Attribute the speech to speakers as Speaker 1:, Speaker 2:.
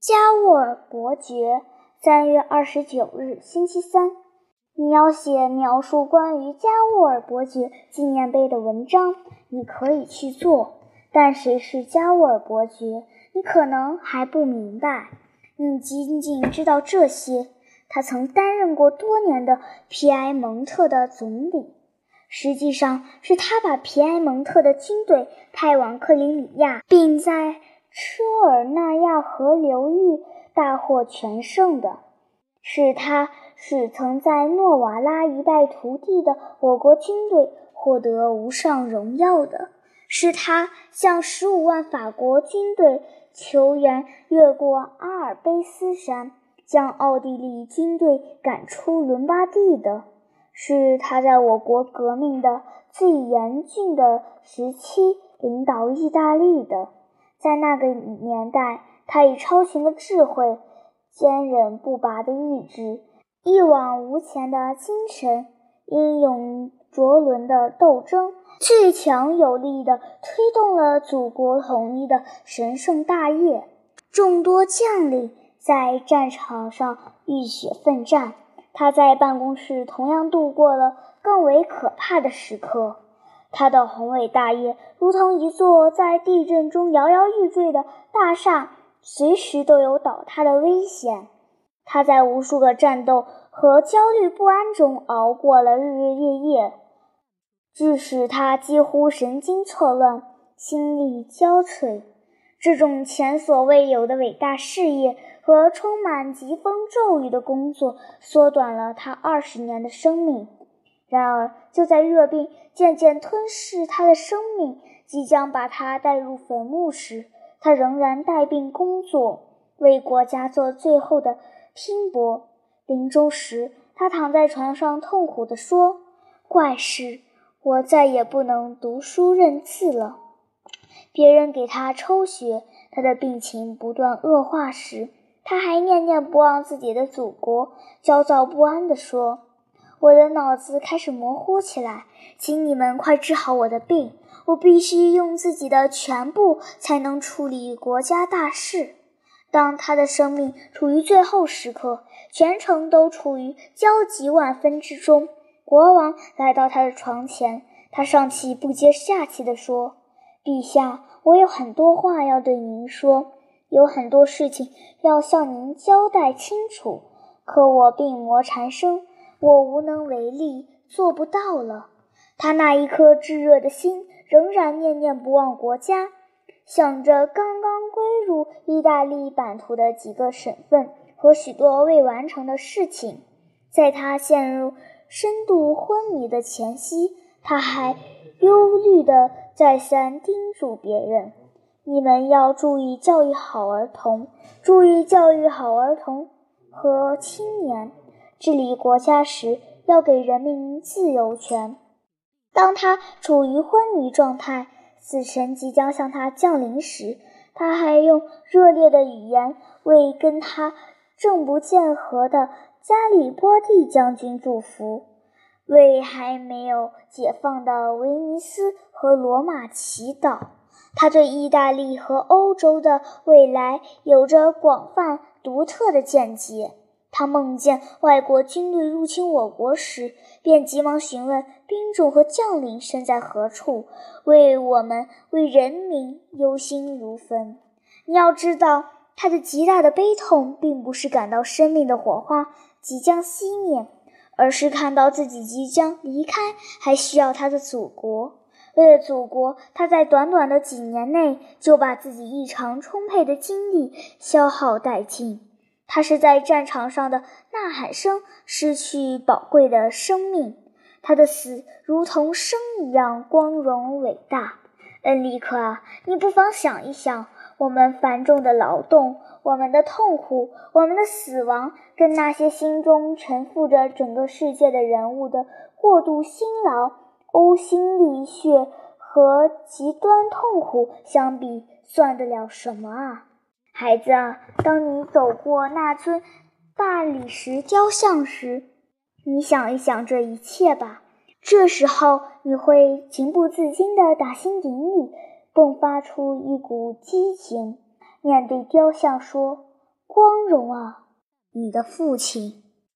Speaker 1: 加沃尔伯爵，三月二十九日，星期三。你要写描述关于加沃尔伯爵纪念碑的文章，你可以去做。但谁是加沃尔伯爵，你可能还不明白。你仅仅知道这些：他曾担任过多年的皮埃蒙特的总理。实际上是他把皮埃蒙特的军队派往克里米亚，并在车尔纳亚河流域大获全胜的。是他使曾在诺瓦拉一败涂地的我国军队获得无上荣耀的。是他向十五万法国军队求援，越过阿尔卑斯山，将奥地利军队赶出伦巴第的。是他在我国革命的最严峻的时期领导意大利的，在那个年代，他以超群的智慧、坚韧不拔的意志、一往无前的精神、英勇卓伦的斗争，最强有力地推动了祖国统一的神圣大业。众多将领在战场上浴血奋战。他在办公室同样度过了更为可怕的时刻。他的宏伟大业如同一座在地震中摇摇欲坠的大厦，随时都有倒塌的危险。他在无数个战斗和焦虑不安中熬过了日日夜夜，致使他几乎神经错乱、心力交瘁。这种前所未有的伟大事业。和充满疾风骤雨的工作，缩短了他二十年的生命。然而，就在热病渐渐吞噬他的生命，即将把他带入坟墓时，他仍然带病工作，为国家做最后的拼搏。临终时，他躺在床上，痛苦地说：“怪事，我再也不能读书认字了。”别人给他抽血，他的病情不断恶化时。他还念念不忘自己的祖国，焦躁不安地说：“我的脑子开始模糊起来，请你们快治好我的病。我必须用自己的全部才能处理国家大事。”当他的生命处于最后时刻，全城都处于焦急万分之中。国王来到他的床前，他上气不接下气地说：“陛下，我有很多话要对您说。”有很多事情要向您交代清楚，可我病魔缠身，我无能为力，做不到了。他那一颗炙热的心仍然念念不忘国家，想着刚刚归入意大利版图的几个省份和许多未完成的事情。在他陷入深度昏迷的前夕，他还忧虑地再三叮嘱别人。你们要注意教育好儿童，注意教育好儿童和青年。治理国家时要给人民自由权。当他处于昏迷状态，死神即将向他降临时，他还用热烈的语言为跟他正不见合的加里波第将军祝福，为还没有解放的威尼斯和罗马祈祷。他对意大利和欧洲的未来有着广泛独特的见解。他梦见外国军队入侵我国时，便急忙询问兵种和将领身在何处，为我们为人民忧心如焚。你要知道，他的极大的悲痛，并不是感到生命的火花即将熄灭，而是看到自己即将离开还需要他的祖国。为了祖国，他在短短的几年内就把自己异常充沛的精力消耗殆尽。他是在战场上的呐喊声失去宝贵的生命，他的死如同生一样光荣伟大。恩利克啊，你不妨想一想，我们繁重的劳动，我们的痛苦，我们的死亡，跟那些心中沉负着整个世界的人物的过度辛劳。呕心沥血和极端痛苦相比，算得了什么啊，孩子啊！当你走过那尊大理石雕像时，你想一想这一切吧。这时候，你会情不自禁地打心底里迸发出一股激情，面对雕像说：“光荣啊！你的父亲。